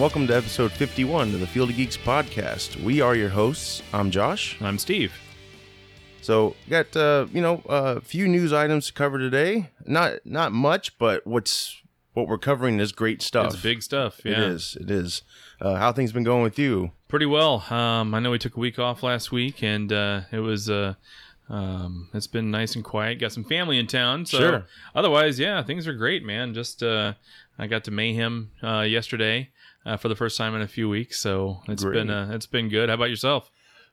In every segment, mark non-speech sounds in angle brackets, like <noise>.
And welcome to episode 51 of the Field of Geeks podcast. We are your hosts. I'm Josh. I'm Steve. So, got uh, you know, a few news items to cover today. Not not much, but what's what we're covering is great stuff. It's big stuff. Yeah. It is. It is. Uh, how things been going with you? Pretty well. Um, I know we took a week off last week, and uh, it was. Uh, um, it's been nice and quiet. Got some family in town, so Sure. otherwise, yeah, things are great, man. Just uh, I got to mayhem uh, yesterday uh, for the first time in a few weeks, so it's Great. been uh, it's been good. How about yourself?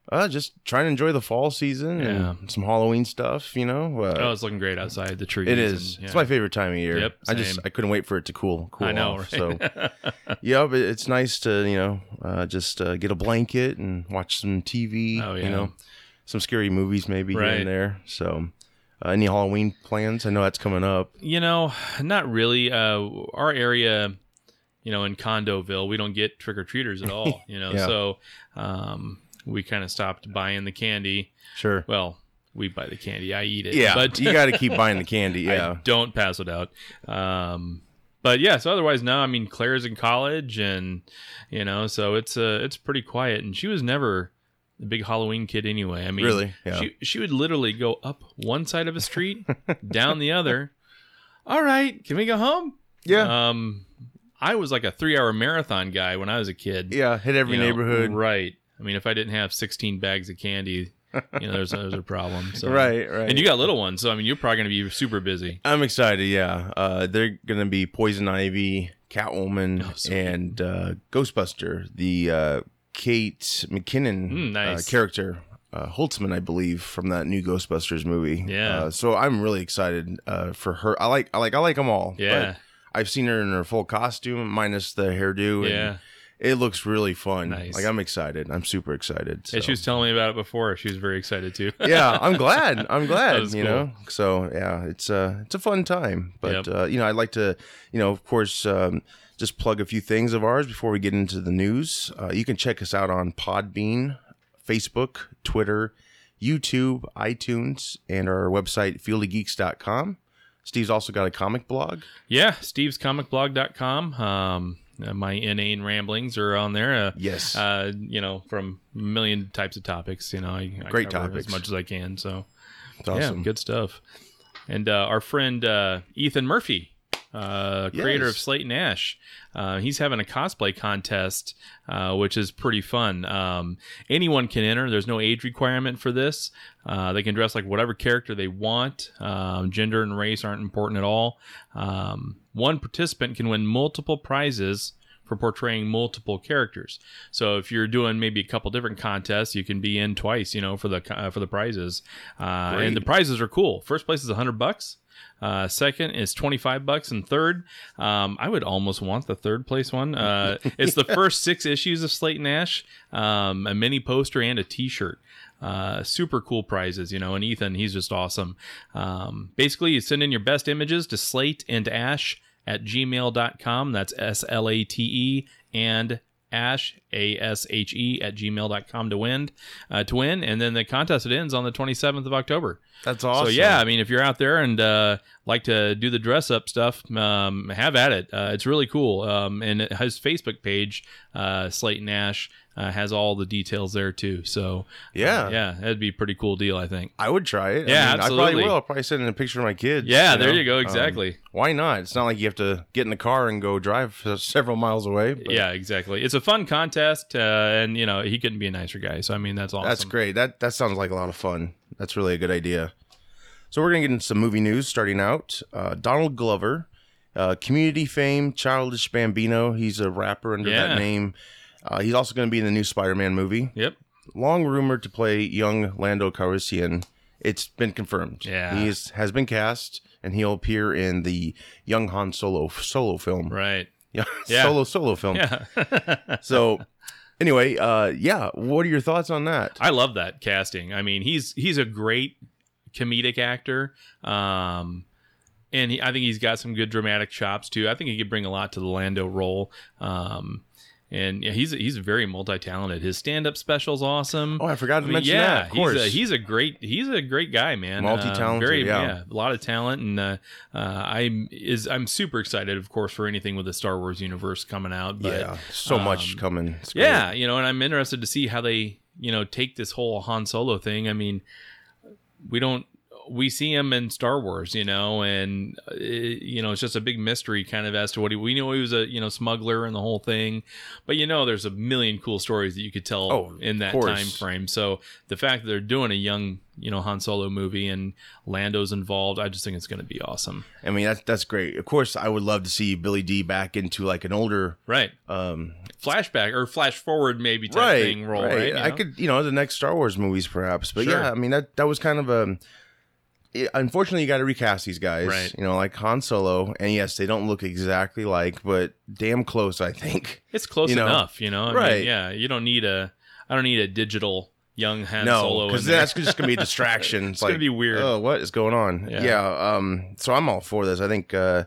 Uh, just trying to enjoy the fall season Yeah. and some Halloween stuff. You know, uh, Oh, it's looking great outside. The trees. It is. and- It's my favorite time of year. Yep, I just. I couldn't wait for it to cool cool I know. off. Right? So <laughs> yeah, but it's nice to you know uh, just uh, get a blanket and watch some TV. Oh, You yeah. know, some scary movies maybe here Right. and there. So uh, any Halloween plans? I know that's coming up. You know, not really. Uh, our area, you know, in Condoville, we don't get trick or treaters at all. <laughs> You know, Yeah. so um, we kind of stopped buying the candy. Sure. Well, we buy the candy. I eat it. Yeah, but you got to keep <laughs> buying the candy. I Yeah. don't pass it out. Um, but yeah, so otherwise, no. I mean, Claire's in college, and you know, so it's uh, it's pretty quiet. And she was never a big Halloween kid anyway. I mean, Really? Yeah. she she would literally go up one side of a street, <laughs> down the other. All right, can we go home? Yeah. Um, I was like a three-hour marathon guy when I was a kid. yeah. Hit every you know, neighborhood. right? I mean, if I didn't have 16 bags of candy, you know, there's there's a problem. So. <laughs> Right. Right. And you got little ones, so I mean, you're probably going to be super busy. I'm excited. Yeah, uh, they're gonna be Poison Ivy, Catwoman, Oh, and uh, Ghostbuster. The uh, Kate McKinnon Mm, nice. uh, character, uh, Holtzmann, I believe, from that new Ghostbusters movie. Yeah. Uh, so I'm really excited uh, for her. I like, I like, I like them all. Yeah. I've seen her in her full costume, minus the hairdo. and Yeah. It looks really fun. Nice. Like I'm excited. I'm super excited. And she was telling me about it before. She was very excited too. <laughs> yeah, I'm glad. I'm <laughs> glad. you cool. know. So yeah, it's uh it's a fun time. But Yep. uh, you know, I'd like to, you know, of course, um, just plug a few things of ours before we get into the news. Uh, you can check us out on Podbean, Facebook, Twitter, YouTube, iTunes, and our website fieldofgeeks.com. Steve's also got a comic blog. yeah, stevescomicblog.com. Um, uh, my inane ramblings are on there. Uh, Yes. Uh, you know, from a million types of topics. You know, I, I Great topics. as much as I can. So It's awesome. yeah, good stuff. And uh, our friend uh, Ethan Murphy, uh, creator Yes. of Slate and Ash, uh, he's having a cosplay contest, uh, which is pretty fun. Um, anyone can enter. There's no age requirement for this. Uh, they can dress like whatever character they want. Um, gender and race aren't important at all. Um, one participant can win multiple prizes for portraying multiple characters. So if you're doing maybe a couple different contests, you can be in twice, you know, for the uh, for the prizes. Uh, and the prizes are cool. First place is 100 bucks. Uh, second is 25 bucks and third um, i would almost want the third place one. Uh, <laughs> it's the first six issues of slate and ash um, a mini poster and a t-shirt. Uh, super cool prizes you know and ethan he's just awesome. Um, basically you send in your best images to slate and ash at gmail.com that's s-l-a-t-e and ash a-s-h-e at gmail.com to win uh, to win. And then the contest it ends on the 27th of october That's awesome. so yeah, I mean, if you're out there and uh, like to do the dress up stuff, um, have at it. Uh, it's really cool. Um, and his Facebook page, uh, Slate Nash, uh, has all the details there too. So Yeah. uh, yeah, that'd be a pretty cool deal, I think. I would try it. Yeah, I, mean, I probably will. I'll probably send in a picture of my kids. Yeah, there know? you go. Um, Exactly. why not? It's not like you have to get in the car and go drive <laughs> several miles away. but yeah, exactly. It's a fun contest, uh, and you know he couldn't be a nicer guy. So I mean, that's awesome. That's great. That that sounds like a lot of fun. That's really a good idea. So we're gonna get into some movie news. Starting out, uh, Donald Glover, uh, Community fame, Childish Gambino. He's a rapper under Yeah. that name. Uh, he's also going to be in the new Spider-Man movie. Yep. Long rumored to play young Lando Calrissian. It's been confirmed. Yeah. he is, has been cast, and he'll appear in the young Han Solo solo film. Right. Yeah, <laughs> Yeah. solo solo film. Yeah. <laughs> So Anyway, uh, yeah. What are your thoughts on that? I love that casting. I mean, he's he's a great comedic actor. Um, and he, I think he's got some good dramatic chops too. I think he could bring a lot to the Lando role. Um, and yeah, he's he's very multi talented. His stand up special's awesome. Oh, I forgot to I mean, mention yeah, that. Of course, he's a, he's a great he's a great guy, man. Uh, Multi-talented, very yeah. a lot of talent, and uh, uh, I'm is I'm super excited, of course, for anything with the Star Wars universe coming out. But, yeah, so much um, coming. Yeah, you know, and I'm interested to see how they, you know, take this whole Han Solo thing. I mean, we don't we see him in Star Wars, you know, and uh, you know it's just a big mystery kind of as to what he. We know he was a you know smuggler and the whole thing, but you know there's a million cool stories that you could tell Oh, in that time frame. So the fact that they're doing a young you know Han Solo movie and Lando's involved, I just think it's going to be awesome. I mean that's that's great. Of course, I would love to see Billy Dee back into like an older, Right, um, flashback or flash forward maybe type right, thing role. Right, you I know? could, you know, the next Star Wars movies perhaps, but Sure. yeah, I mean that that was kind of a. it- unfortunately, you got to recast these guys, Right. You know, like Han Solo, and yes, they don't look exactly like, but damn close, I think. It's close you know? enough, you know. I Right. Mean, yeah, you don't need a. I don't need a digital young Han no, Solo. because that's just gonna be a distraction. <laughs> It's gonna be weird. Oh, what is going on? Yeah. Yeah. um. So I'm all for this. I think. uh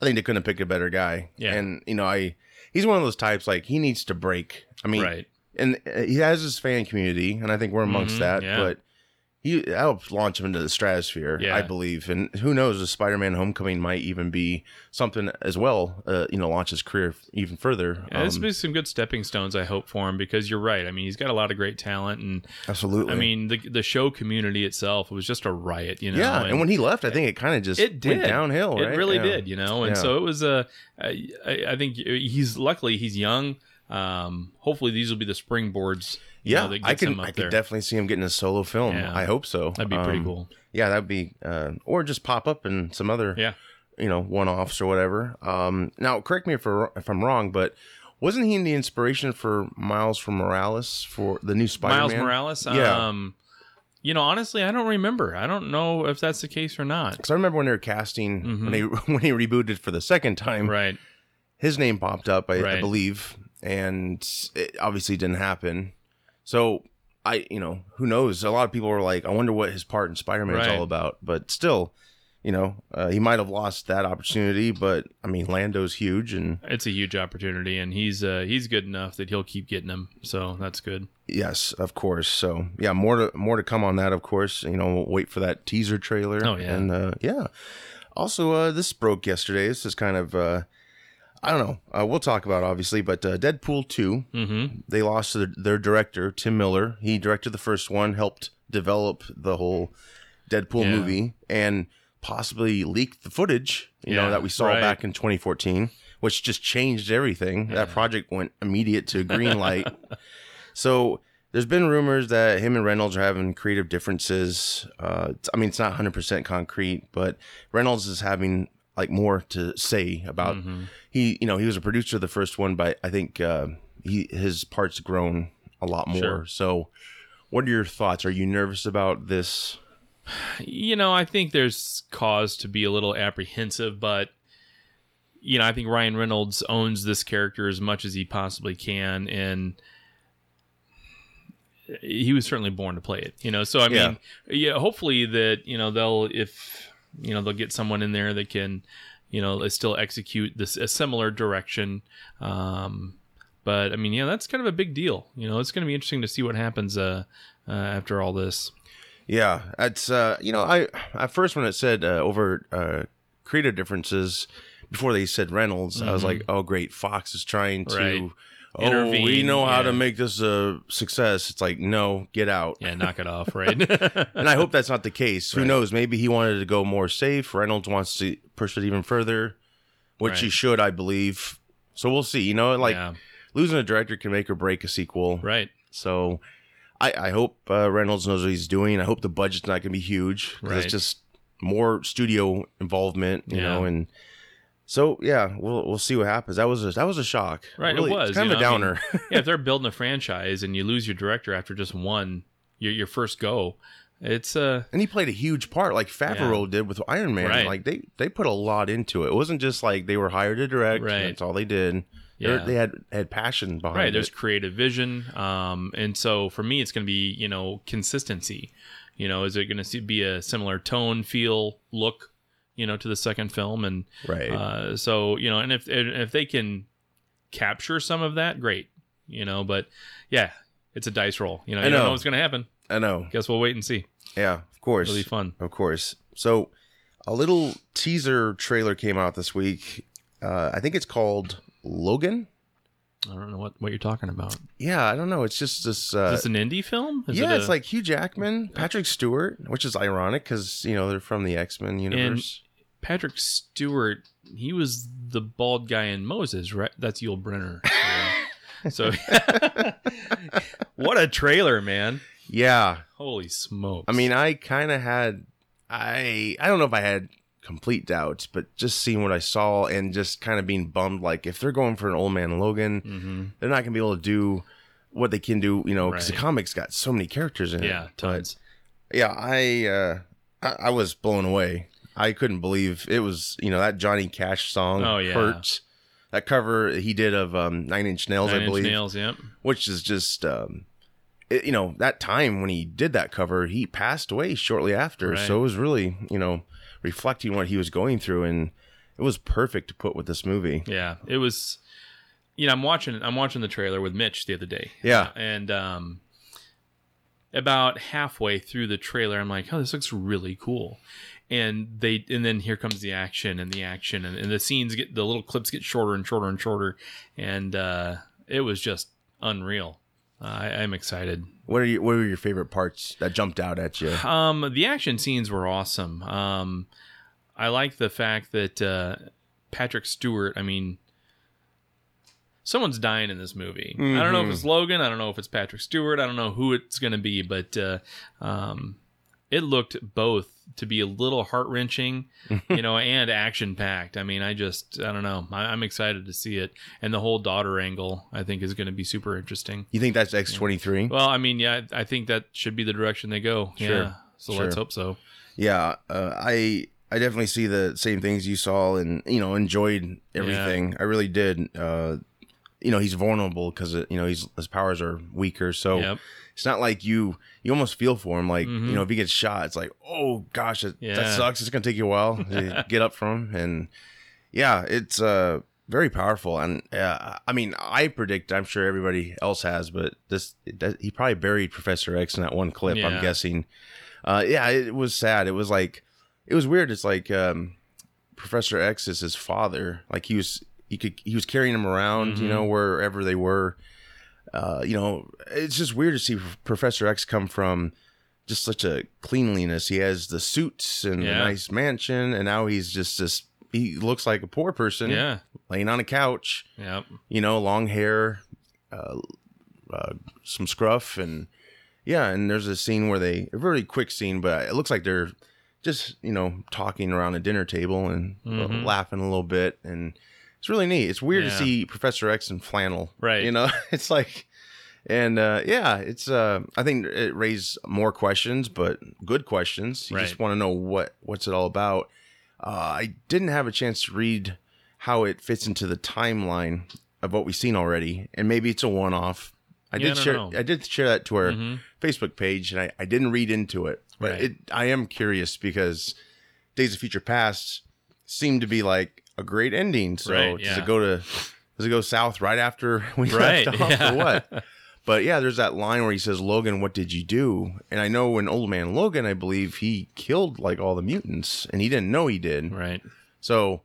I think they couldn't have picked a better guy. Yeah. And you know, I he's one of those types like he needs to break. I mean, right. and uh, he has his fan community, and I think we're amongst Mhm, that. yeah. But he helped launch him into the stratosphere, Yeah. I believe. And who knows, a Spider-Man: Homecoming might even be something as well. Uh, you know, launch his career even further. Yeah, this Um, will be some good stepping stones, I hope, for him because you're right. I mean, he's got a lot of great talent, and absolutely. I mean, the the show community itself was just a riot, you know. yeah. And, when he left, I think it kind of just it did went downhill. It really Yeah. did, you know. And so it was a. I, I think he's luckily he's young. Um, hopefully these will be the springboards. You Yeah, know, I can. I could definitely see him getting a solo film. Yeah. I hope so. That'd be pretty Um, cool. Yeah, that'd be, uh, or just pop up in some other, Yeah. you know, one-offs or whatever. Um, now, correct me if if I'm wrong, but wasn't he the inspiration for Miles from Morales for the new Spider-Man? Miles Morales. Yeah. Um, you know, honestly, I don't remember. I don't know if that's the case or not. Because I remember when they were casting when they <laughs> when he rebooted for the second time, Mm-hmm. Right. his name popped up, I, I believe, and it obviously didn't happen. So I, you know, who knows? A lot of people were like, I wonder what his part in Spider-Man is Right. all about. But still, you know, uh, he might have lost that opportunity. But I mean, Lando's huge, and It's a huge opportunity, and he's uh, he's good enough that he'll keep getting them. So that's good. yes, of course. So yeah, more to more to come on that. Of course, you know, we'll wait for that teaser trailer. Oh, yeah. and uh, yeah. Also, uh, this broke yesterday. This is kind of. Uh, I don't know. Uh, we'll talk about it, obviously, but uh, Deadpool two. Mm-hmm. they lost their, their director Tim Miller. He directed the first one, helped develop the whole Deadpool Yeah. movie, and possibly leaked the footage. You Yeah, know that we saw right. back in 2014, which just changed everything. That project went immediate to green <laughs> light. so there's been rumors that him and Reynolds are having creative differences. Uh, I mean, it's not 100% concrete, but Reynolds is having like more to say about Mm-hmm. he. You know, he was a producer of the first one, but I think uh, he his parts grown a lot more. Sure. So, what are your thoughts? Are you nervous about this? You know, I think there's cause to be a little apprehensive, but you know, I think Ryan Reynolds owns this character as much as he possibly can, and he was certainly born to play it. You know, so I Yeah. mean, yeah, hopefully that you know they'll if you know they'll get someone in there that can you know still execute this a similar direction. Um, but I mean, yeah, that's kind of a big deal. You know, it's going to be interesting to see what happens uh, uh, after all this. Yeah, it's uh, you know, I at first when it said uh, over uh, creative differences before they said Reynolds, I was like, oh great, Fox is trying to. Mm-hmm. Right. Oh, we know how to make this a success. It's like, no, get out. Yeah, knock it off, right? <laughs> And I hope that's not the case. Who Right. knows? Maybe he wanted to go more safe. Reynolds wants to push it even further, which he should, I believe. So we'll see. You know, like yeah, losing a director can make or break a sequel. right. So I, I hope uh, Reynolds knows what he's doing. I hope the budget's not going to be huge. Right. It's just more studio involvement, you Yeah. know, and so yeah, we'll we'll see what happens. That was a, that was a shock. Right, Really, it was it's kind of a know, I mean, downer. <laughs> yeah, if <laughs> they're building a franchise and you lose your director after just one, your your first go, it's uh and he played a huge part, like Favreau did with Iron Man. Right. Like they they put a lot into it. It wasn't just like they were hired to direct. Right. That's all they did. Yeah. they had had passion behind it. right it. there's creative vision um and so for me it's going to be you know consistency you know is it going to be a similar tone feel look you know to the second film and Right. uh so you know and if if they can capture some of that great you know but yeah it's a dice roll you know I you don't know. know what's going to happen I know. guess we'll wait and see Yeah, of course. it'll be fun Of course. So, a little teaser trailer came out this week. Uh, I think it's called Logan. i don't know what what you're talking about Yeah, I don't know. It's just this. Uh, is this an indie film is yeah, it it's like Hugh Jackman, Patrick Stewart, which is ironic because you know they're from the X Men universe. Patrick Stewart, he was the bald guy in Moses, right? That's Yul Brynner. so, <laughs> what a trailer, man! yeah, Holy smokes! I mean, I kind of had, I I don't know if I had complete doubts, but just seeing what I saw and just kind of being bummed, like if they're going for an old man Logan, hmm they're not gonna be able to do what they can do, you know, because the comics got so many characters in it. yeah, tons. yeah, I, uh, I I was blown away. I couldn't believe it was, you know, that Johnny Cash song. Oh, yeah. hurt. That cover he did of um, Nine Inch Nails, Nine I Inch believe, Nails, yep. which is just, um, it- you know, that time when he did that cover, he passed away shortly after. Right. So it was really, you know, reflecting what he was going through, and it was perfect to put with this movie. Yeah, it was. You know, I'm watching. I'm watching the trailer with Mitch the other day. Yeah. and um, about halfway through the trailer, I'm like, "Oh, this looks really cool." And they, and then here comes the action and the action, and, and the scenes get the little clips get shorter and shorter and shorter, and uh, it was just unreal. I, I'm excited. What are you? What were your favorite parts that jumped out at you? Um, the action scenes were awesome. Um, I like the fact that uh, Patrick Stewart. I mean, someone's dying in this movie. I don't know if Mhm. it's Logan. I don't know if it's Patrick Stewart. I don't know who it's going to be, but uh, um, it looked both to be a little heart wrenching, <laughs> you know, and action packed. I mean, I just I don't know. I, I'm excited to see it, and the whole daughter angle I think is going to be super interesting. You think that's X twenty three? Well, I mean, yeah, I think that should be the direction they go. Sure. Yeah. So let's hope so. Yeah, uh, I I definitely see the same things you saw, and you know enjoyed everything. I really did. Uh, you know, he's vulnerable because you know he's his powers are weaker, so Yep. it's not like you you almost feel for him. Like Mhm. you know, if he gets shot, it's like oh gosh, that, Yeah. that sucks. It's gonna take you a while to <laughs> get up from him, and yeah, it's uh very powerful. And uh, I mean, I predict. I'm sure everybody else has, but this that, he probably buried Professor X in that one clip. Yeah. I'm guessing. Uh, yeah, it was sad. It was like it was weird. It's like um, Professor X is his father. Like he was he could he was carrying him around, you Mhm. know, wherever they were. Uh, you know, it's just weird to see Professor X come from just such a cleanliness. He has the suits and Yeah. a nice mansion, and now he's just this. He looks like a poor person Yeah. laying on a couch. Yep. You know, long hair, uh, uh, some scruff, and yeah. And there's a scene where they a very quick scene, but it looks like they're just you know talking around a dinner table and uh, Mhm. laughing a little bit, and it's really neat. It's weird to see Professor X in flannel, Right. You know, <laughs> it's like, and uh, yeah, it's. Uh, I think it raised more questions, but good questions. You just want to know what what's it all about. Uh, I didn't have a chance to read how it fits into the timeline of what we've seen already, and maybe it's a one off. I Yeah, did don't share. know. I did share that to our Mhm. Facebook page, and I, I didn't read into it, but Right. it I am curious because Days of Future Past seemed to be like a great ending. So Right, does yeah. it go to does it go south right after we Right. left off yeah. or <laughs> what? But yeah, there's that line where he says, "Logan, what did you do?" And I know when Old Man Logan, I believe he killed like all the mutants, and he didn't know he did. Right. So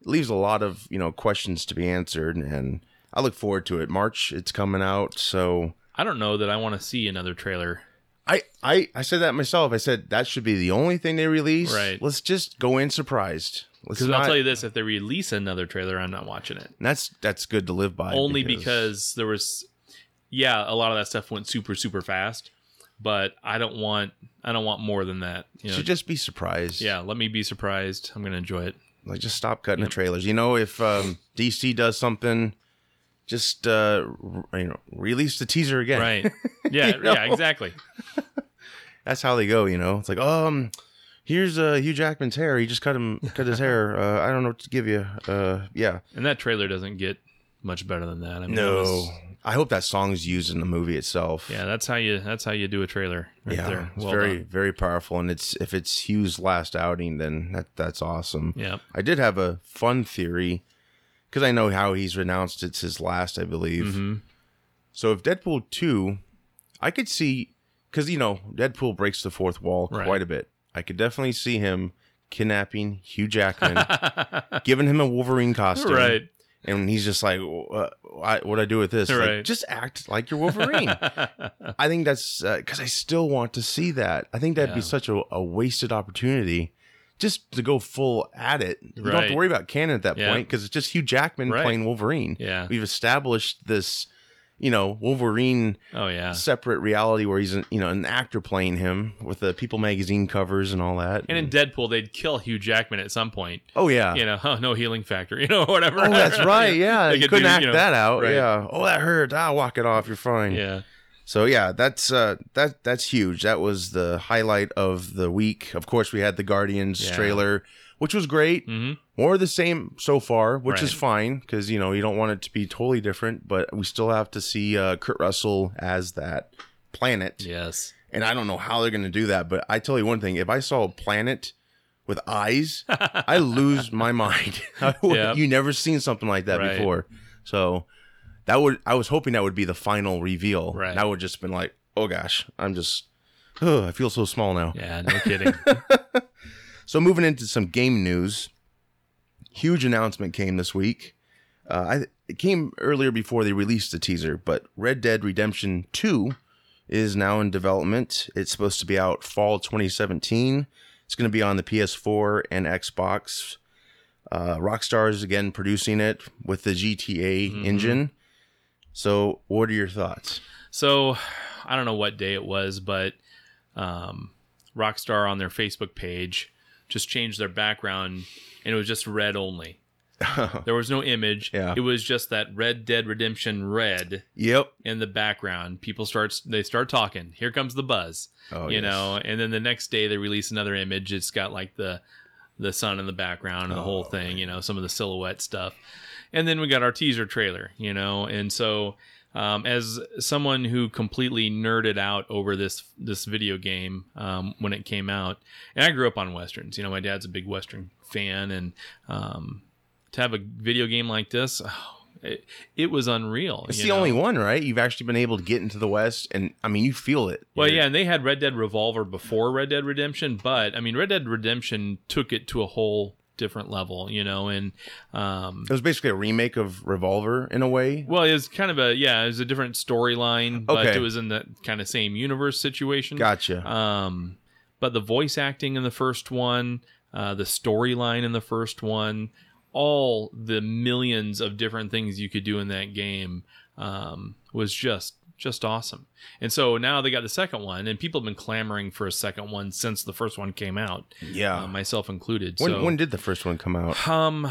it leaves a lot of you know questions to be answered, and I look forward to it. March, it's coming out, so I don't know that I want to see another trailer. I, I I said that myself. I said that should be the only thing they release. Right. Let's just go in surprised. Because. I'll tell you this: if they release another trailer, I'm not watching it. that's that's good to live by. Only because there was, yeah, a lot of that stuff went super super fast. But I don't want I don't want more than that. You know, should just be surprised. yeah. Let me be surprised. I'm gonna enjoy it. like just stop cutting the trailers. You know, if um, <laughs> DC does something, just uh, you know, release the teaser again. Right. <laughs> Yeah. You know? Yeah. Exactly. <laughs> That's how they go. You know, it's like um. Here's uh, Hugh Jackman's hair. He just cut him, cut his hair. <laughs> Uh, I don't know what to give you. Uh, yeah, And that trailer doesn't get much better than that. I mean, it No, was- I hope that song's used in the movie itself. yeah, that's how you that's how you do a trailer right yeah, there. it's very done. very powerful, and it's if it's Hugh's last outing, then that that's awesome. Yeah. I did have a fun theory because I know how he's renounced it's his last, I believe. Mm-hmm. So if Deadpool two, I could see because you know Deadpool breaks the fourth wall Right. quite a bit. I could definitely see him kidnapping Hugh Jackman, <laughs> giving him a Wolverine costume, right. and he's just like, what uh, what I do with this? Like, just act like you're Wolverine. <laughs> I think that's uh, because I still want to see that. I think that'd Yeah. be such a, a wasted opportunity just to go full at it. You don't have to worry about canon at that Yeah. point because it's just Hugh Jackman Right. playing Wolverine. Yeah. We've established this, you know, Wolverine Oh yeah. separate reality where he's, an, you know, an actor playing him with the People magazine covers and all that. And in Deadpool, they'd kill Hugh Jackman at some point. oh yeah. You know, <laughs> oh, no healing factor. <laughs> You know, whatever. Oh, that's <laughs> right. Yeah, They you could couldn't do, act you know, that out. right. Yeah. Oh, that hurt. Ah, walk it off. You're fine. Yeah. So yeah, that's uh that that's huge. That was the highlight of the week. Of course, we had the Guardians Yeah. trailer, which was great. hmm More of the same so far, which is fine because you know you don't want it to be totally different, but we still have to see uh, Kurt Russell as that planet. Yes. And I don't know how they're going to do that, but I tell you one thing: if I saw a planet with eyes, <laughs> I lose my mind. <laughs> Yep. You never seen something like that Right. before, so that would I was hoping that would be the final reveal. Right. I would just been like, oh gosh, I'm just, oh, I feel so small now. Yeah. No kidding. <laughs> So moving into some game news, huge announcement came this week. Uh, I, it came earlier before they released the teaser, but Red Dead Redemption 2 is now in development. It's supposed to be out fall 2017. It's going to be on the PS4 and Xbox. Uh, Rockstar is again producing it with the GTA engine. So, what are your thoughts? So I don't know what day it was, but um, Rockstar on their Facebook page just changed their background and it was just red only. <laughs> There was no image. Yeah. It was just that Red Dead Redemption red Yep. in the background. People start they start talking. Here comes the buzz. Oh, you yes. know, and then the next day they release another image. It's got like the the sun in the background and the Oh, whole thing, you know, some of the silhouette stuff. And then we got our teaser trailer, you know, and so um, as someone who completely nerded out over this this video game um, when it came out, and I grew up on westerns. You know, my dad's a big western fan, and um, to have a video game like this, oh, it, it was unreal. It's the know? only one, right? You've actually been able to get into the West, and I mean, you feel it. Well, You're- yeah, and they had Red Dead Revolver before Red Dead Redemption, but I mean, Red Dead Redemption took it to a whole different level, you know, and um, It was basically a remake of Revolver in a way. well, it was kind of a yeah, it was a different storyline, but Okay. it was in that kind of same universe situation. Gotcha. Um, but the voice acting in the first one, uh, the storyline in the first one, all the millions of different things you could do in that game um, was just just awesome. And so now they got the second one, and people have been clamoring for a second one since the first one came out, yeah. uh, myself included. when so, when did the first one come out? um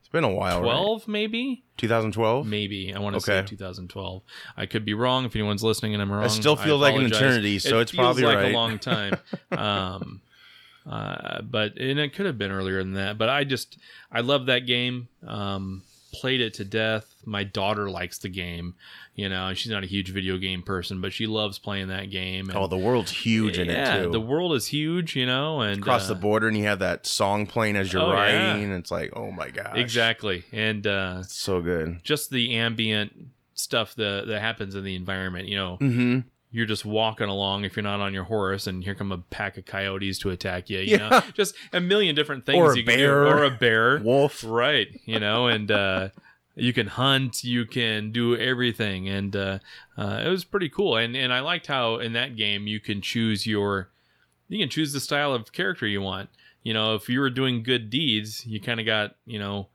It's been a while. right? twelve maybe 2012. maybe I want to Okay. say 2012. I could be wrong if anyone's listening and I'm wrong. It still feels like an eternity, so It it's feels probably like right. a long <laughs> time. um, uh, but and it could have been earlier than that. But I just I love that game. Um, played it to death. My daughter likes the game. You know, she's not a huge video game person, but she loves playing that game. And, Oh, the world's huge in it too. the world is huge. You know, and Across uh, the border, and you have that song playing as you're Oh, yeah. riding. It's like, oh my gosh, exactly, and uh, so good. just the ambient stuff that that happens in the environment. You know, Mm-hmm. you're just walking along if you're not on your horse and here come a pack of coyotes to attack you you Yeah. know just a million different things Or a you can bear. do or a bear Wolf. right you know and uh you can hunt you can do everything and uh, uh it was pretty cool and and i liked how in that game you can choose your you can choose the style of character you want you know if you were doing good deeds you kind of got you know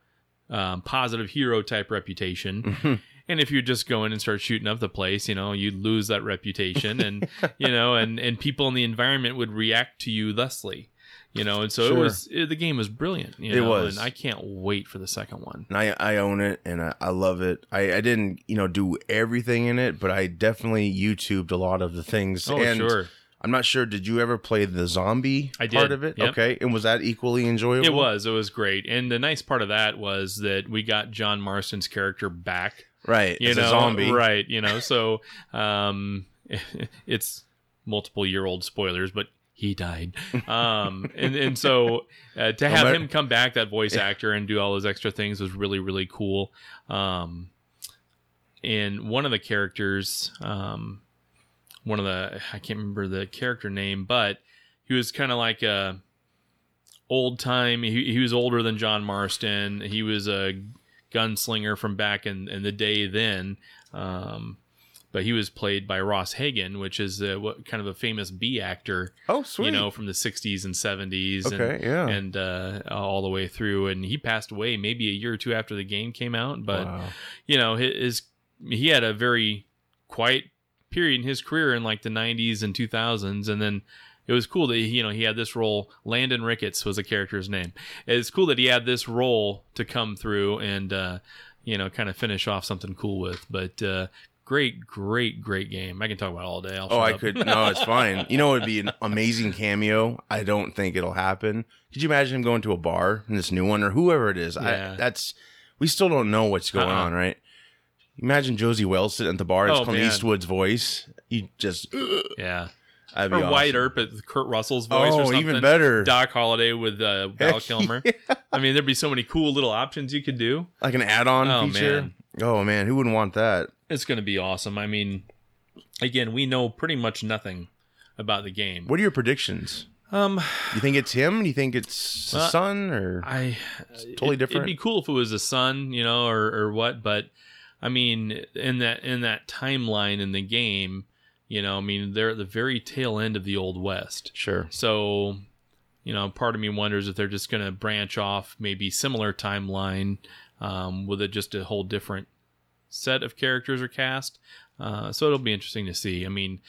um, positive hero type reputation Mm-hmm. and if you just go in and start shooting up the place, you know, you'd lose that reputation and <laughs> you know, and and people in the environment would react to you thusly. You know, and so Sure. it was it, the game was brilliant. You It know, was. and I can't wait for the second one. And I, I own it and I, I love it. I, I didn't, you know, do everything in it, but I definitely YouTubed a lot of the things. Oh, and sure. I'm not sure. Did you ever play the zombie I part did, of it? yep. Okay, and was that equally enjoyable? It was. It was great. And the nice part of that was that we got John Marston's character back. right. You know, zombie, right? You know, so um, <laughs> it's multiple year old spoilers, but he died. Um, and and so uh, to have him come back, that voice actor, and do all those extra things was really really cool. Um, and one of the characters, um, one of the I can't remember the character name, but he was kind of like a old time. He, he was older than John Marston. He was a gunslinger from back in, in the day then. Um, but he was played by Ross Hagen, which is uh what kind of a famous B actor, Oh, sweet. you know, from the 60s and 70s. and, Okay, yeah. And uh, all the way through. And he passed away maybe a year or two after the game came out. But, Wow. you know, his, he had a very quiet period in his career in like the 90s and 2000s. And then it was cool that he, you know he had this role. Landon Ricketts was the character's name. It's cool that he had this role to come through and uh, you know kind of finish off something cool with. But uh, great, great, great game. I can talk about it all day. I'll Oh, I up. could. <laughs> No, it's fine. You know, it would be an amazing cameo. I don't think it'll happen. Could you imagine him going to a bar in this new one or whoever it is? Yeah. I, that's we still don't know what's going Uh-uh. on, right? Imagine Josey Wales sitting at the bar. It's Oh, Clint man. Eastwood's voice. You just yeah. I'd Or awesome. Wyatt Earp at Kurt Russell's voice or Oh, something. even better. Doc Holliday with uh, Val Heck <laughs> Kilmer. I mean, there'd be so many cool little options you could do. like an add-on Oh, feature. man. Oh man, who wouldn't want that? It's going to be awesome. I mean, again, we know pretty much nothing about the game. What are your predictions? Um, You think it's him? Do you think it's the Uh, son or I totally it- different? It'd be cool if it was a son, you know, or or what. But I mean, in that in that timeline in the game, you know, I mean, they're at the very tail end of the old west. sure? So, you know, part of me wonders if they're just going to branch off, maybe similar timeline, um, with a, just a whole different set of characters or cast. Uh, so it'll be interesting to see. I mean,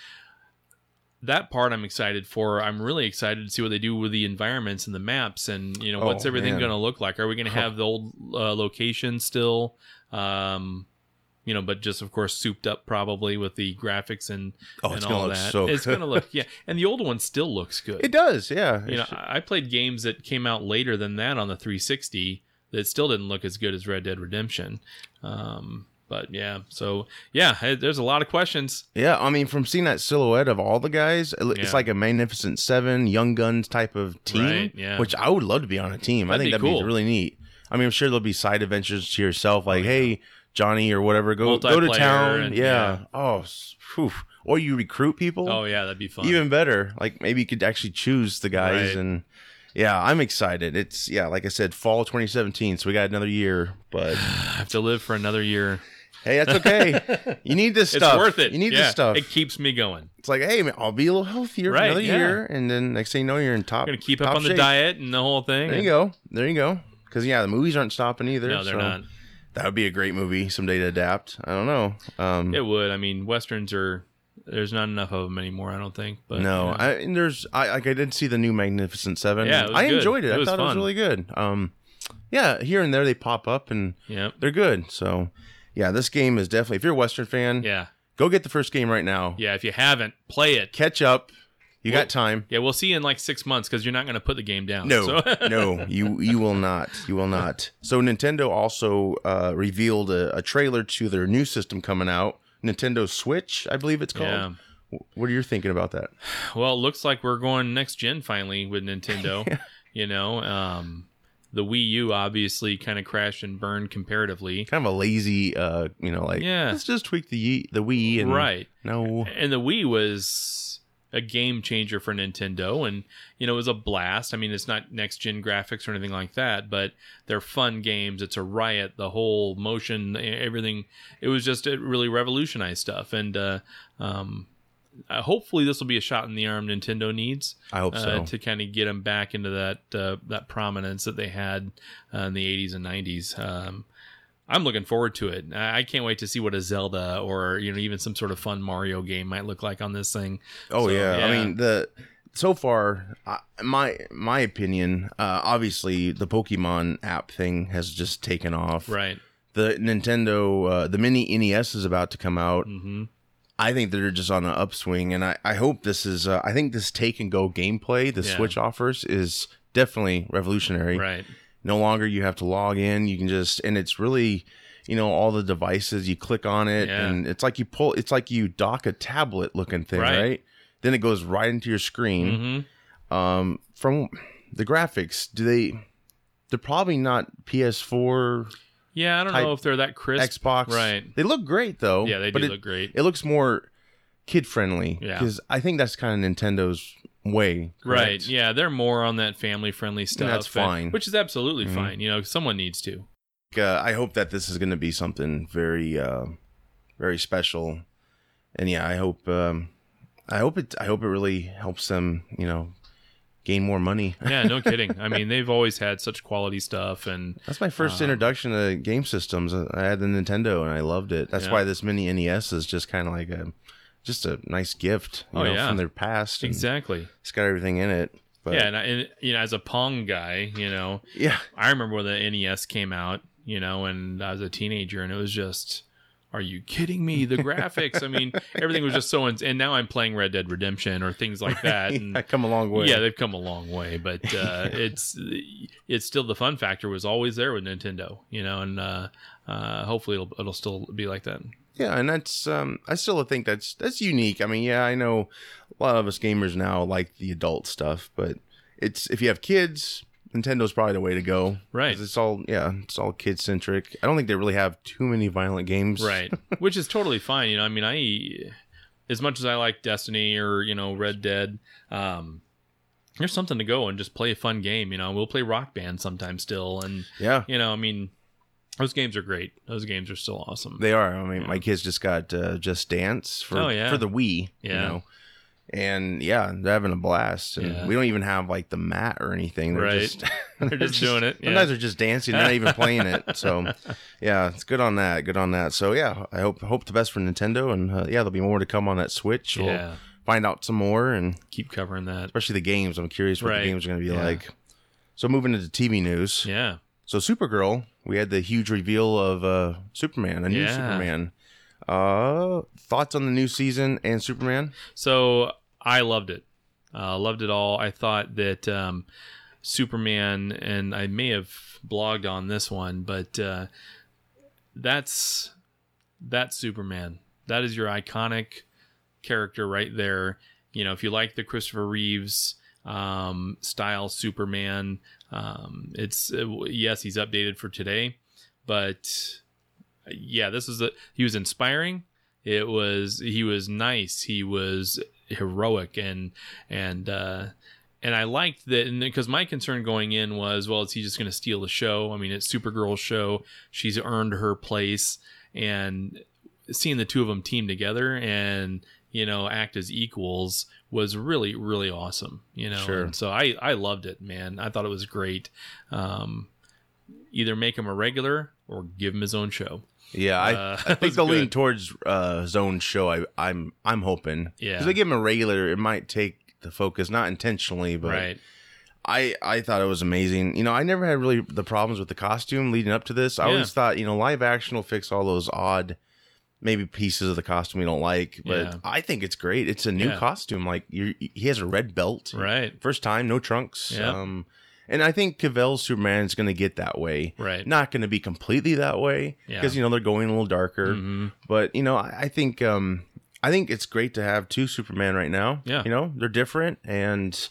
that part I'm excited for. I'm really excited to see what they do with the environments and the maps, and you know, Oh, what's everything going to look like? Are we going to have the old uh, location still? Um, you know, but just of course souped up probably with the graphics and Oh, and it's gonna all look that. so it's going to look yeah, and the old one still looks good. It does, yeah. You know, I I played games that came out later than that on the 360 that still didn't look as good as Red Dead Redemption. Um, but yeah, so yeah, there's a lot of questions. Yeah, I mean, from seeing that silhouette of all the guys, it's Yeah. like a Magnificent Seven, Young Guns type of team. Right, yeah. Which I would love to be on a team. I That'd think be that'd cool. be really neat. I mean, I'm sure there'll be side adventures to yourself, oh, like, hey, Johnny or whatever, go go to town. and- yeah. yeah. Oh, phew. or you recruit people. Oh yeah, that'd be fun. even better. Like maybe you could actually choose the guys Right. and. Yeah, I'm excited. It's yeah, like I said, fall 2017, so we got another year. But <sighs> I have to live for another year. Hey, that's okay. <laughs> you need this stuff. It's worth it. You need yeah, this stuff. It keeps me going. It's like, hey, man, I'll be a little healthier Right, for another yeah. year, and then next thing you know, you're in top. I'm gonna keep up on the diet and the whole thing. There you go. There you go. Because yeah, the movies aren't stopping either. No, they're so not. That would be a great movie someday to adapt. I don't know. Um, It would. I mean, westerns are. There's not enough of them anymore. I don't think. But no, you know. I and there's I like I did see the new Magnificent Seven. Yeah, I good. enjoyed it. It I thought it was really good. Um, yeah, here and there they pop up and Yep. they're good. So yeah, this game is definitely if you're a Western fan, Yeah. go get the first game right now. Yeah. If you haven't, play it. Catch up. You Well, got time. Yeah, we'll see you in like six months because you're not going to put the game down. No, So- <laughs> no, you you will not. You will not. So Nintendo also uh, revealed a, a trailer to their new system coming out, Nintendo Switch, I believe it's called. Yeah. What are you thinking about that? Well, it looks like we're going next gen finally with Nintendo. <laughs> yeah. You know, um, the Wii U obviously kind of crashed and burned comparatively. Kind of a lazy, uh, you know, like Yeah. let's just tweak the the Wii and Right. No, And the Wii was a game changer for Nintendo and you know it was a blast. I mean it's not next gen graphics or anything like that, but they're fun games. It's a riot, the whole motion, everything. It was just it really revolutionized stuff and uh um uh, hopefully this will be a shot in the arm Nintendo needs I hope so. uh, to kind of get them back into that uh, that prominence that they had uh, in the 80s and 90s. Um, I'm looking forward to it. I I can't wait to see what a Zelda or you know even some sort of fun Mario game might look like on this thing. Oh So, yeah. yeah. I mean the so far, uh, my my opinion, uh, obviously the Pokemon app thing has just taken off. Right. The Nintendo, uh, the mini NES is about to come out. hmm I think they're just on an upswing, and I, I hope this is. Uh, I think this take and go gameplay the Yeah. Switch offers is definitely revolutionary. Right. No longer you have to log in. You can just, and it's really, you know, all the devices. You click on it, Yeah. and it's like you pull. It's like you dock a tablet looking thing, Right. right? Then it goes right into your screen. hmm Um, from the graphics, do they? They're probably not PS4, Yeah, I don't know if they're that crisp. Xbox. Right. They look great though. Yeah, they do it, look great. It looks more kid friendly. Yeah. Because I think that's kind of Nintendo's way. Right. Yeah, they're more on that family friendly stuff. that's and- fine. which is absolutely Mhm. fine. You know, someone needs to. Uh, I hope that this is going to be something very, uh, very special. And yeah, I hope. Um, I hope it. I hope it really helps them. You know, gain more money. <laughs> Yeah, no kidding. I mean, they've always had such quality stuff, and That's my first Um, introduction to game systems. I had the Nintendo and I loved it. That's Yeah. why this mini NES is just kind of like a, just a nice gift, you Oh, know, yeah. from their past. exactly. It's got everything in it. But yeah, and, I, and you know, as a Pong guy, you know, yeah, I remember when the NES came out, you know, and I was a teenager, and it was just, are you kidding me? The graphics, I mean, <laughs> everything was just so. Ins- and now I'm playing Red Dead Redemption or things like <laughs> that. And I come a long way. yeah, they've come a long way, but uh, <laughs> it's it's still the fun factor was always there with Nintendo, you know, and uh, uh, hopefully it'll it'll still be like that. Yeah, and that's um I still think that's that's unique. I mean, yeah, I know a lot of us gamers now like the adult stuff, but it's if you have kids, Nintendo's probably the way to go. Right. 'Cause It's all yeah, it's all kid centric. I don't think they really have too many violent games. right <laughs> which is totally fine you know i mean i as much as i like destiny or you know red dead um there's something to go and just play a fun game you know we'll play rock band sometimes still and Yeah. you know i mean those games are great those games are still awesome They are. I mean, my kids just got uh, Just Dance for Oh, yeah. for the Wii. You Yeah. know? And yeah, they're having a blast. And Yeah. we don't even have like the mat or anything. They're Right. just <laughs> <laughs> They're just doing it, yeah. Sometimes they're just dancing. They're not even playing it. So <laughs> yeah, it's good on that. Good on that. So yeah, I hope hope the best for Nintendo. And uh, yeah, there'll be more to come on that Switch. We'll yeah find out some more and keep covering that especially the games. I'm curious what Right. the games are going to be Yeah. like. So moving into TV news. yeah So Supergirl, we had the huge reveal of uh, Superman, a new. Superman. Uh, thoughts on the new season and Superman? So I loved it. Uh, loved it all. I thought that um, Superman, and I may have blogged on this one, but uh, that's that's Superman. That is your iconic character right there. You know, if you like the Christopher Reeves um, style Superman, um, it's uh, yes, he's updated for today, but yeah, this is a he was inspiring. It was he was nice. He was heroic and and uh, and I liked that because my concern going in was well, is he just going to steal the show? I mean, it's Supergirl's show. She's earned her place, and seeing the two of them team together and you know act as equals was really really awesome. You know, Sure. and so I I loved it, man. I thought it was great. Um, either make him a regular or give him his own show. Yeah, I, Uh, I <laughs> think they'll lean towards uh, Zone show. I, I'm I'm hoping. Yeah. because they give him a regular, it might take the focus, not intentionally, but right. I I thought it was amazing. You know, I never had really the problems with the costume leading up to this. I Yeah. always thought you know live action will fix all those odd. Maybe pieces of the costume we don't like, but Yeah. I think it's great. It's a new Yeah. costume. Like you, he has a red belt. Right. First time, no trunks. Yeah. Um, and I think Cavill's Superman is going to get that way. Right. Not going to be completely that way Yeah. because you know they're going a little darker. Mhm. But you know, I, I think um, I think it's great to have two Superman right now. Yeah. You know, they're different, and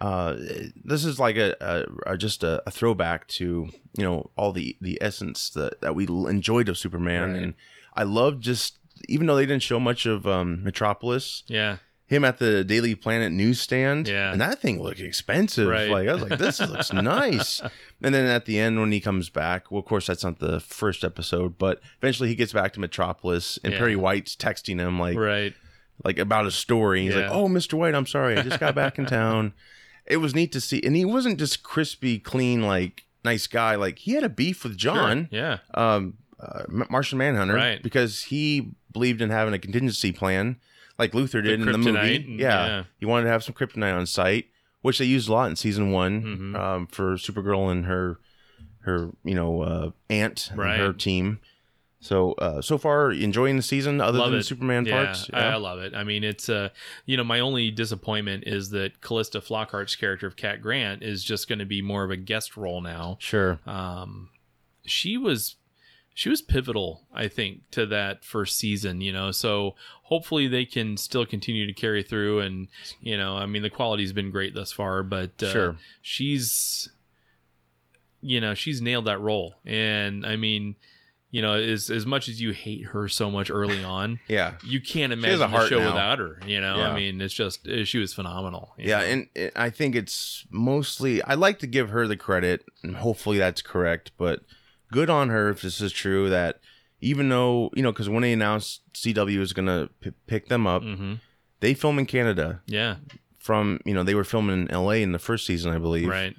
uh, this is like a, a, a just a, a throwback to you know all the the essence that that we enjoyed of Superman, Right. and I love just even though they didn't show much of um, Metropolis, Yeah. Him at the Daily Planet newsstand. Yeah. And that thing looked expensive. Right. Like I was like, this looks <laughs> nice. And then at the end when he comes back, well, of course that's not the first episode, but eventually he gets back to Metropolis and Yeah. Perry White's texting him like Right. like about his story. He's like, Oh, Mr. White, I'm sorry. I just got back in town. <laughs> It was neat to see. And he wasn't just crispy, clean, like nice guy. Like he had a beef with John Sure. Yeah. um, uh, Martian Manhunter, Right. Because he believed in having a contingency plan, like Luthor did in the movie. and- yeah. yeah. he wanted to have some kryptonite on site, which they used a lot in season one Mhm. um, for Supergirl and her, her you know, uh, aunt Right. and her team. So uh, so far, enjoying the season other Love than it. Superman yeah, parts. I, I love it. I mean, it's uh, you know, my only disappointment is that Calista Flockhart's character of Cat Grant is just going to be more of a guest role now. sure. Um, she was she was pivotal, I think, to that first season. You know, so hopefully they can still continue to carry through. And you know, I mean, the quality's been great thus far, but uh, Sure. she's you know she's nailed that role, and I mean. You know, as as much as you hate her so much early <laughs> on, Yeah. you can't imagine a the show now. without her. You know, Yeah. I mean, it's just uh, she was phenomenal. Yeah, know? and it, I think it's mostly I like to give her the credit, and hopefully that's correct. But good on her if this is true. That even though you know, because when they announced CW was gonna p- pick them up, Mhm. they film in Canada. yeah, From you know, they were filming in LA in the first season, I believe. right.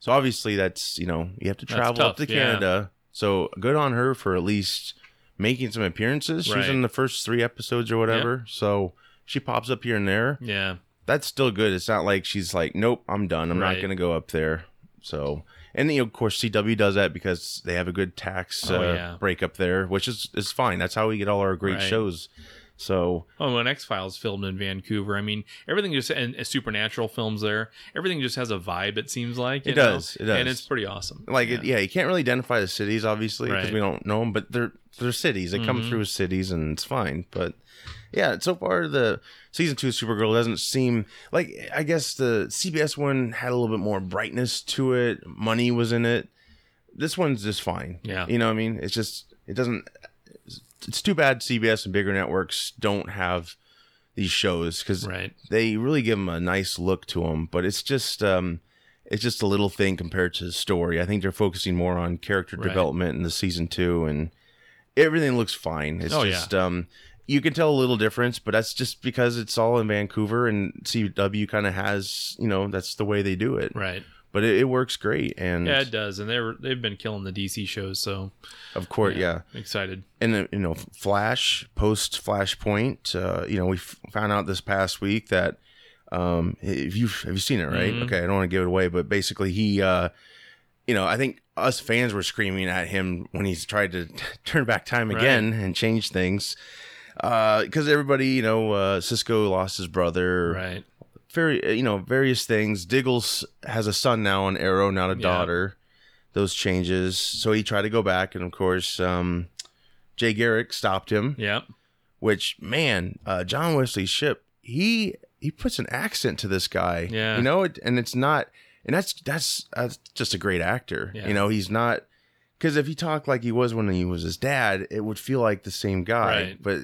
So obviously that's you know you have to travel up to yeah. Canada. So good on her for at least making some appearances. She was in the first three episodes or whatever. So she pops up here and there Yeah, that's still good. It's not like she's like, nope, I'm done. I'm Right. not going to go up there. So, and you know, of course, CW does that because they have a good tax Oh, uh, yeah. break up there, which is is fine. That's how we get all our great Right. shows. So, Oh, when X Files filmed in Vancouver, I mean, everything just and uh, Supernatural films there. Everything just has a vibe. It seems like It know? does, it does. and it's pretty awesome. like, yeah, it, yeah you can't really identify the cities, obviously, because Right. we don't know them, but they're they're cities. They come Mhm. through as cities, and it's fine. But yeah, so far the season two of Supergirl doesn't seem like. I guess the CBS one had a little bit more brightness to it. Money was in it. This one's just fine. Yeah. you know what I mean. It's just it doesn't. It's too bad CBS and bigger networks don't have these shows because right. they really give them a nice look to them, but it's just um, it's just a little thing compared to the story. I think they're focusing more on character Right. development in the season two, and everything looks fine. It's Oh, yeah. just um, you can tell a little difference, but that's just because it's all in Vancouver, and CW kind of has you know that's the way they do it. Right. But it, it works great, and Yeah, it does, and they're they've been killing the DC shows, so of course, yeah. excited. and uh, you know flash post flashpoint uh you know we f- found out this past week that um if you have you seen it right Mhm. okay i don't want to give it away but basically he uh you know i think us fans were screaming at him when he's tried to turn back time again and change things uh because everybody you know uh cisco lost his brother Right. Very uh, you know various things diggles has a son now on arrow not a Yeah. daughter those changes so he tried to go back and of course um jay garrick stopped him Yeah. which man uh john wesley shipp he he puts an accent to this guy Yeah. you know it, and it's not and that's that's that's just a great actor Yeah. you know he's not because if he talked like he was when he was his dad it would feel like the same guy Right. but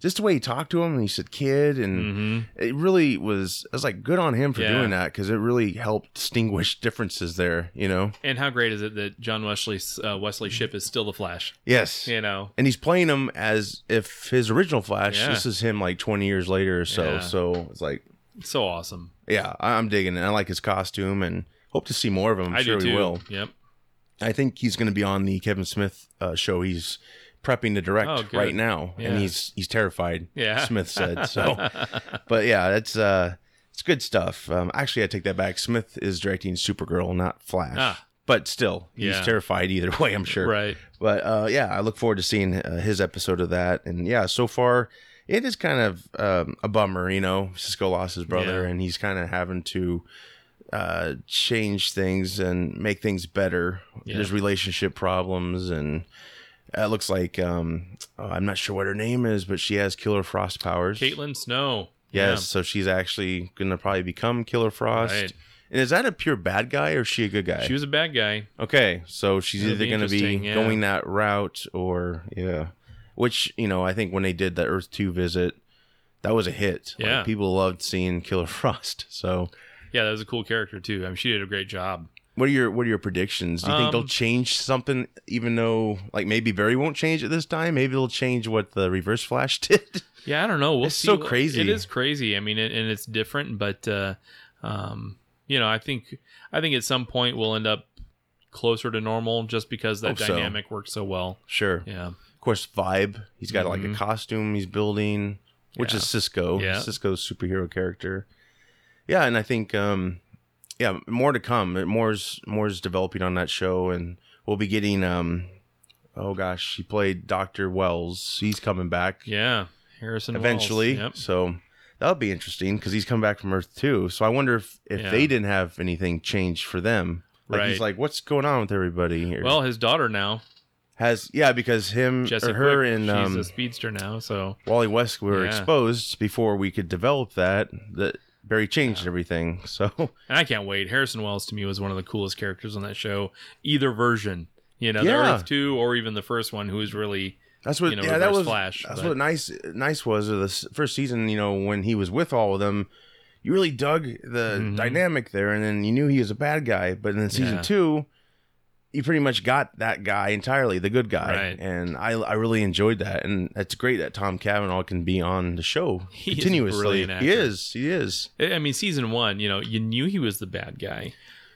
just the way he talked to him and he said kid and hmm it really was I was like good on him for Yeah. doing that because it really helped distinguish differences there you know And how great is it that John Wesley uh, Wesley Shipp is still the Flash? yes You know. and he's playing him as if his original flash Yeah. this is him like 20 years later or so Yeah. so it's like So awesome. yeah i'm digging it i like his costume and hope to see more of him i'm I sure do we will Yep. i think he's going to be on the kevin smith uh, show he's prepping to direct Oh, right now Yeah. and he's he's terrified Yeah. smith said so <laughs> but yeah that's uh it's good stuff um actually i take that back smith is directing supergirl not flash Ah. but still he's Yeah. terrified either <laughs> way i'm sure Right. but uh yeah i look forward to seeing uh, his episode of that and yeah so far it is kind of um, a bummer you know cisco lost his brother Yeah. and he's kind of having to uh change things and make things better Yeah. there's relationship problems and it looks like um oh, i'm not sure what her name is but she has killer frost powers Caitlin Snow. yes so she's actually gonna probably become killer frost Right. and is that a pure bad guy or is she a good guy She was a bad guy. Okay, so she's It'll either going to be yeah. going that route or yeah, which you know I think when they did the Earth Two visit, that was a hit. Like, Yeah. people loved seeing Killer <laughs> Frost. So, Yeah, that was a cool character too. I mean, she did a great job. What are your what are your predictions? Do you think they'll Um, change something, even though like maybe Barry won't change it this time? Maybe they'll change what the Reverse Flash <laughs> did. Yeah, I don't know. We'll It's see so crazy. It is crazy. I mean, it, and it's different, but uh, um, you know, I think I think at some point we'll end up closer to normal just because that Hope so. dynamic works so well. sure. Yeah. Of course, Vibe. He's got like a Mhm. costume he's building, which Yeah. is Cisco. Yeah. Cisco's superhero character. Yeah, and I think um yeah, more to come. More's more's developing on that show and we'll be getting um oh gosh, he played Doctor Wells. He's coming back Yeah, Harrison. Wells. eventually. Yep. So that'll be interesting because he's come back from Earth too. So I wonder if if Yeah. they didn't have anything changed for them. Like he's like, what's going on with everybody here? Well, his daughter now, has yeah, because him Jesse or her Quick, and she's um, a speedster now. So Wally West were Yeah. exposed before we could develop that. That Barry changed everything. <laughs> So And I can't wait. Harrison Wells to me was one of the coolest characters on that show. Either version, you know, the Yeah. Earth Two or even the first one, who was really that's what You know, yeah that was Flash, that's but- what nice nice was the first season. You know when he was with all of them, you really dug the Mhm. dynamic there, and then you knew he was a bad guy. But in season Yeah. two. You pretty much got that guy entirely, the good guy, Right. and I I really enjoyed that, and it's great that Tom Cavanagh can be on the show <laughs> He is continuously. brilliant He is, he is. I mean, season one, you know, you knew he was the bad guy,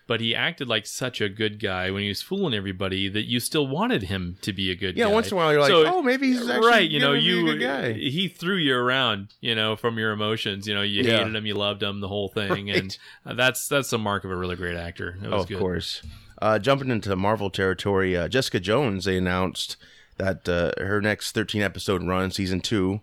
but he acted like such a good guy when he was fooling everybody that you still wanted him to be a good Yeah, guy. once in a while you're like, So- oh, maybe he's actually right, you know, gonna be a you good guy. he threw you around, you know, from your emotions. You know, you Yeah. hated him, you loved him, the whole thing, <laughs> Right. and uh, that's that's the mark of a really great actor. It Oh, was of good. course. Uh, jumping into Marvel territory, uh, Jessica Jones, they announced that uh, her next 13 episode run, season two,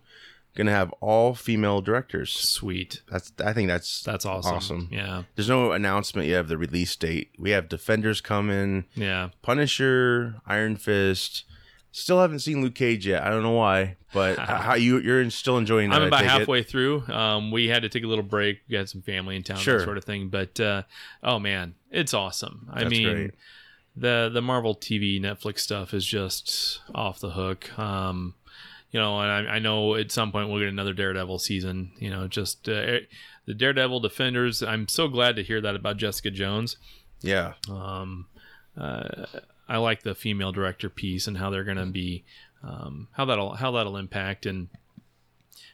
gonna have all female directors. Sweet, That's I think that's that's awesome. Awesome. Yeah, There's no announcement yet of the release date. We have Defenders coming, yeah. Punisher, Iron Fist. Still haven't seen Luke Cage yet. I don't know why, but <laughs> how you you're still enjoying that? I'm about take it? halfway through. Um, we had to take a little break. We had some family in town, Sure. that sort of thing. But uh, oh man, it's awesome. I That's mean, great. the the Marvel TV Netflix stuff is just off the hook. Um, you know, and I, I know at some point we'll get another Daredevil season. You know, just uh, the Daredevil Defenders. I'm so glad to hear that about Jessica Jones. Yeah, Um, uh, I like the female director piece and how they're going to be, um, how that'll how that'll impact, and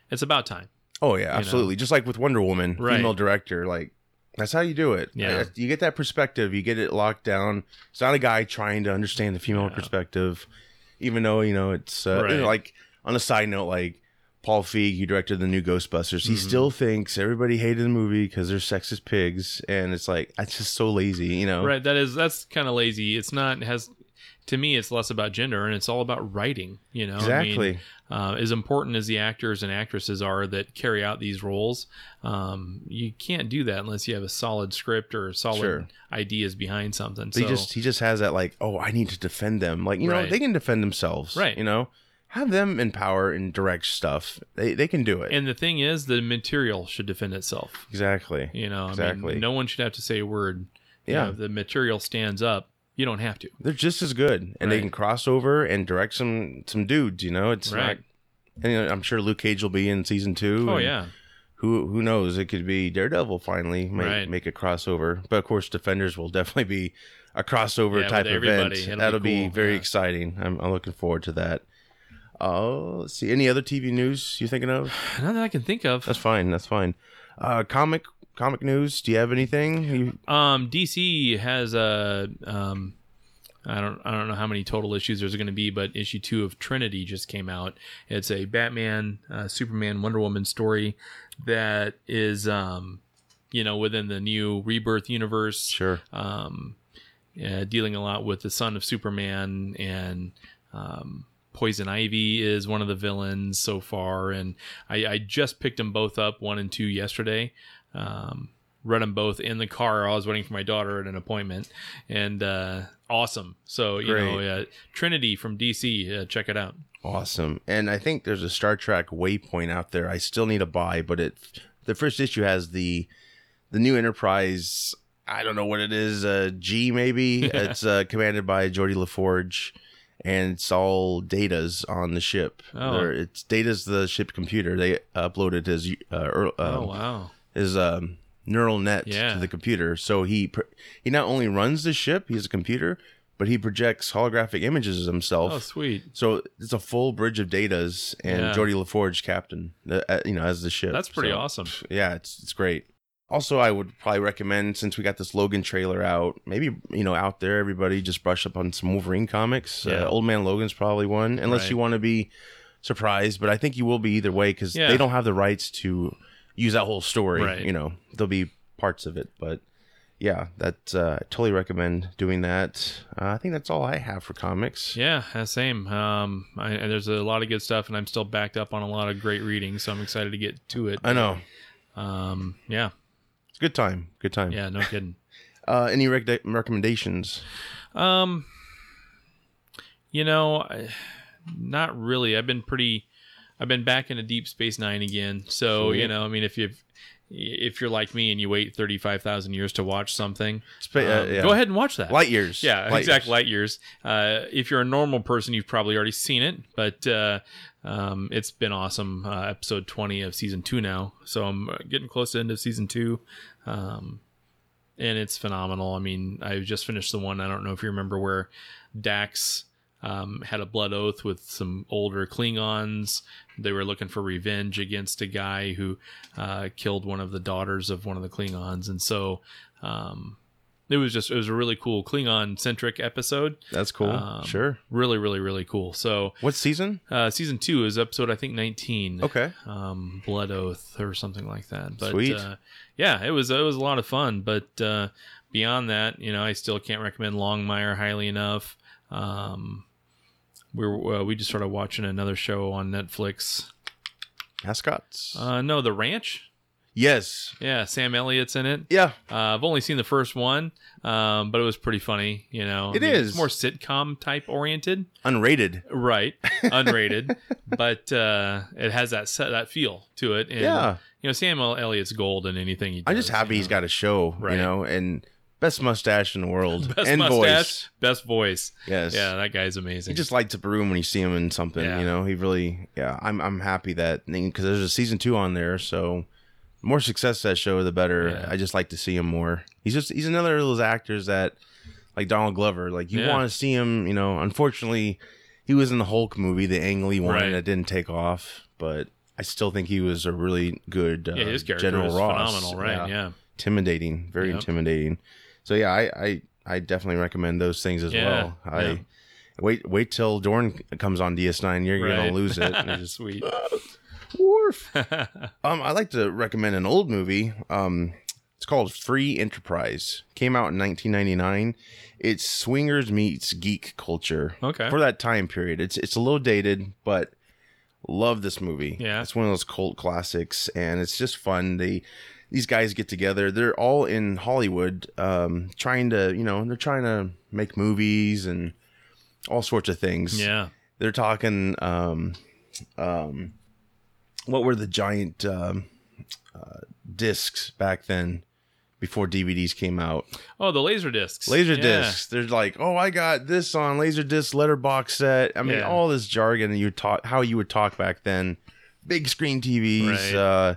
it's about time. Oh yeah, absolutely. Just like with Wonder Woman, Right. female director, like that's how you do it. Yeah. You get that perspective, you get it locked down. It's not a guy trying to understand the female Yeah. perspective, even though you know it's uh, you know, like on a side note, like Paul Feig, he directed the new Ghostbusters. He Mhm. still thinks everybody hated the movie because they're sexist pigs, and it's like it's just so lazy, you know? Right. That is that's kind of lazy. It's not it has to me. It's less about gender and it's all about writing. You know, I Exactly. mean, uh, as important as the actors and actresses are that carry out these roles, um, you can't do that unless you have a solid script or solid Sure. ideas behind something. So, he just he just has that like, oh, I need to defend them. Like you know, they can defend themselves. Right. You know, have them in power and direct stuff. They they can do it. and the thing is, the material should defend itself. exactly. You know, I Exactly. mean, no one should have to say a word. You Yeah. know, the material stands up. You don't have to. They're just as good, and they can cross over and direct some some dudes. You know, it's Right. not. And you I'm sure Luke Cage will be in season two. Oh yeah. Who who knows? It could be Daredevil finally make, Right. make a crossover. But of course, Defenders will <laughs> definitely be a crossover Yeah, type event. be That'll be, cool, very yeah. exciting. I'm, I'm looking forward to that. Oh, see. Any other TV news you thinking of? <sighs> Not that I can think of. That's fine. That's fine. Uh, comic comic news. Do you have anything? You, Um, DC has a um, I don't I don't know how many total issues there's going to be, but issue two of Trinity just came out. It's a Batman, uh, Superman, Wonder Woman story that is um, you know, within the new Rebirth universe. sure. Um, uh, dealing a lot with the son of Superman and um, Poison Ivy is one of the villains so far, and I, I just picked them both up, one and two, yesterday. Um, read them both in the car. I was waiting for my daughter at an appointment, and uh, awesome. So you know, uh, Trinity from DC, uh, check it out. Awesome. And I think there's a Star Trek Waypoint out there. I still need to buy, but it the first issue has the the new Enterprise. I don't know what it is. Uh, G maybe. <laughs> it's uh, commanded by Geordi La Forge, and it's all Data's on the ship. Oh. It's Data's the ship computer. They uploaded his uh, er, oh um, wow, his um, neural net Yeah. to the computer. So he pr- he not only runs the ship, he's a computer, but he projects holographic images of himself. oh sweet. So it's a full bridge of datas, and Yeah. Geordi La Forge captain, uh, uh, you know, as the ship. That's pretty So, awesome. Yeah, it's it's great. Also, I would probably recommend since we got this Logan trailer out, maybe you know out there, everybody just brush up on some Wolverine comics. Yeah. Uh, Old Man Logan's probably one, unless Right. you want to be surprised. But I think you will be either way because Yeah. they don't have the rights to use that whole story. Right. You know, there'll be parts of it, but yeah, that uh, I totally recommend doing that. Uh, I think that's all I have for comics. Yeah, uh, same. Um, I, and there's a lot of good stuff, and I'm still backed up on a lot of great reading, so I'm excited to get to it. I know Um, yeah, it's a good time. Good time. yeah, no kidding. <laughs> Uh, any rec- recommendations? Um, you know, not really. I've been pretty. I've been back into Deep Space Nine again. So Sweet. you know, I mean, if you've if you're like me and you wait thirty five thousand years to watch something, uh, um, yeah. go ahead and watch that. Light years. Yeah, Light exact years. light years. Uh, if you're a normal person, you've probably already seen it, but uh, um, it's been awesome. Uh, episode 20 of season two now, so I'm uh, getting close to the end of season two, um, and it's phenomenal. I mean, I just finished the one. I don't know if you remember where Dax. Um, had a blood oath with some older Klingons. They were looking for revenge against a guy who uh, killed one of the daughters of one of the Klingons, and so um, it was just it was a really cool Klingon centric episode. That's cool. Um, sure. Really, really, really cool. So What season? uh, season two is episode I think nineteen. Okay. Um, Blood Oath or something like that. But Sweet. Uh, yeah, it was it was a lot of fun. But uh, beyond that, you know, I still can't recommend Longmire highly enough. Um, we're uh, we just started watching another show on Netflix. Ascots. Uh, no, The Ranch. yes. Yeah, Sam Elliott's in it. Yeah. Uh, I've only seen the first one, um, but it was pretty funny. You know, It I mean, is. It's more sitcom type oriented, Unrated. right? <laughs> Unrated, but uh, it has that set, that feel to it. And, Yeah. you know, Sam Elliott's gold in anything he does. I'm just happy you he's know. got a show, Right. you know, and best mustache in the world <laughs> best and mustache, voice. best voice. Yes. Yeah, that guy's amazing. He just lights up a room when you see him in something, Yeah. you know. He really, yeah. I'm I'm happy that because there's a season two on there, so more success that show, the better. Yeah. I just like to see him more. He's just he's another of those actors that, like Donald Glover, like you Yeah. want to see him. You know, unfortunately, he was in the Hulk movie, the Ang Lee one, Right. that didn't take off, but. I still think he was a really good uh, yeah, his character General was Ross. phenomenal, right? Yeah. intimidating, very Yep. intimidating. So yeah, I, I I definitely recommend those things as Yeah, well. I yeah. wait wait till Dorn comes on DS9. You're Right. gonna lose it. <laughs> Just Sweet. <laughs> Worf. <laughs> um, I like to recommend an old movie. Um, it's called Free Enterprise. Came out in 1999. It's swingers meets geek culture Okay. for that time period. It's it's a little dated, but love this movie. Yeah. it's one of those cult classics, and it's just fun. They these guys get together. They're all in Hollywood, um, trying to you know they're trying to make movies and all sorts of things. yeah. they're talking. Um, um, what were the giant um, uh, discs back then? Before DVDs came out, Oh, the laser discs. laser Yeah. discs. They're like, oh, I got this on laser disc letterbox set. I mean, Yeah. all this jargon that you talk, how you would talk back then. Big screen TVs. Right. Uh,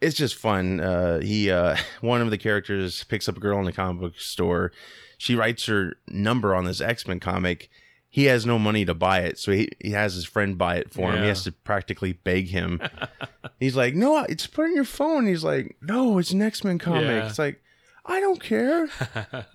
it's just fun. Uh, he, uh, <laughs> one of the characters picks up a girl in the comic book store. She writes her number on this X Men comic. He has no money to buy it, so he, he has his friend buy it for him. He has to practically beg him. <laughs> He's like, "No, it's put in your phone." He's like, "No, it's an X Men comic." Yeah. It's like, I don't care. <laughs>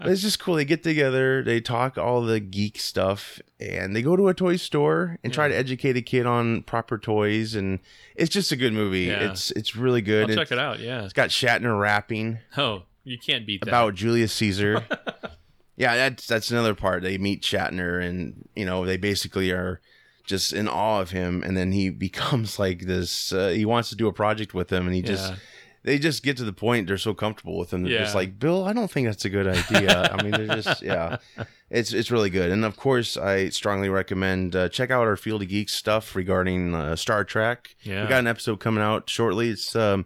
It's just cool. They get together, they talk all the geek stuff, and they go to a toy store and try to educate a kid on proper toys. And it's just a good movie. Yeah. It's it's really good. It's- check it out. Yeah. It's got Shatner rapping Oh, you can't beat that. about Julius Caesar. <laughs> yeah, that's that's another part. They meet Shatner, and you know they basically are just in awe of him, and then he <laughs> becomes like this. Uh, he wants to do a project with him, and he just Yeah. They just get to the point they're so comfortable with them. They're just like, Bill, I don't think that's a good idea. I mean, they're just yeah, <laughs> it's it's really good. And of course, I strongly recommend uh, check out our Field of Geeks stuff regarding uh, Star Trek. Yeah. we got an episode coming out shortly. It's um.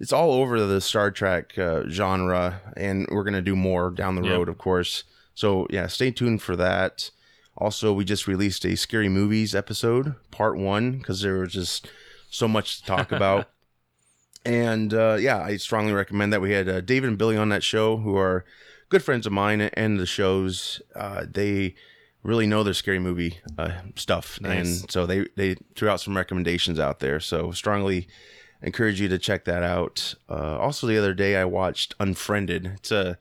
It's all over the Star Trek uh, genre, and we're gonna do more down the Yep. road, of course. So yeah, stay tuned for that. Also, we just released a scary movies episode, part one, because there was just so much to talk about. <laughs> and uh, yeah, I strongly recommend that. We had uh, David and Billy on that show, who are good friends of mine and the shows. Uh, they really know their scary movie uh, stuff, Nice. and so they they threw out some recommendations out there. So strongly encourage you to check that out. Uh, also, the other day I watched Unfriended. It's a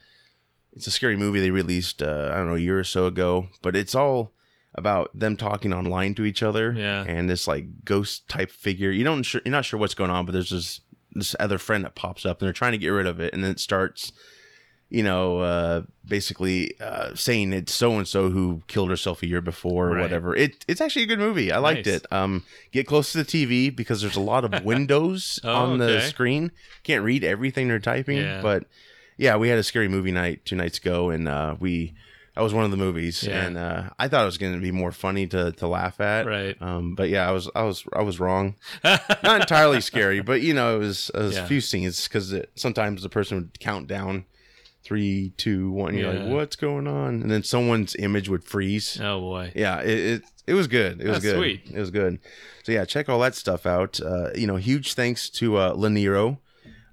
it's a scary movie they released uh, I don't know a year or so ago, but it's all about them talking online to each other Yeah. and this like ghost type figure. You don't sure, you're not sure what's going on, but there's this this other friend that pops up and they're trying to get rid of it, and then it starts. you know, uh, basically uh, saying it's so and so who killed herself a year before or Right. whatever. It it's actually a good movie. I liked Nice. it. Um, get close to the TV because there's a lot of <laughs> windows Oh, on the okay. screen. Can't read everything they're typing, Yeah. but yeah, we had a scary movie night two nights ago, and uh, we. That was one of the movies, Yeah. and uh, I thought it was going to be more funny to, to laugh at. Right. Um, but yeah, I was I was I was wrong. <laughs> Not entirely scary, but you know, it was, it was Yeah. a few scenes because sometimes the person would count down three, two, one. You're Yeah. like, what's going on? And then someone's image would freeze. Oh boy. Yeah, it, it it was good. It was That's good. sweet. It was good. So yeah, check all that stuff out. Uh, you know, huge thanks to uh, Laniro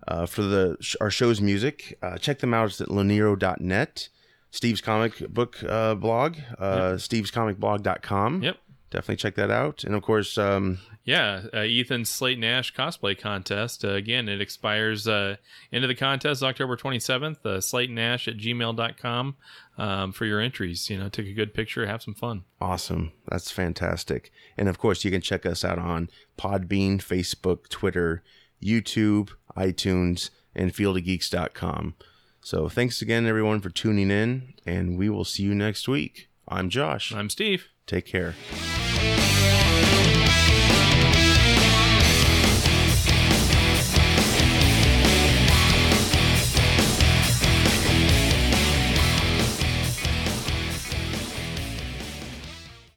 uh, for the sh- our show's music. Uh, check them out at laniro.net. Steve's comic book uh, blog, uh, stevescomicblog.com. Yep. Definitely check that out. And of course, um, Yeah, uh, Ethan's Slate Nash cosplay contest. Uh, again, it expires uh, into the contest October 27th. Uh, Slate Nash at gmail.com um, for your entries. You know, take a good picture, have some fun. Awesome. That's fantastic. And of course, you can check us out on Podbean, Facebook, Twitter, YouTube, iTunes, and fieldofgeeks.com. So thanks again, everyone, for tuning in, and we will see you next week. I'm Josh. I'm Steve. Take care.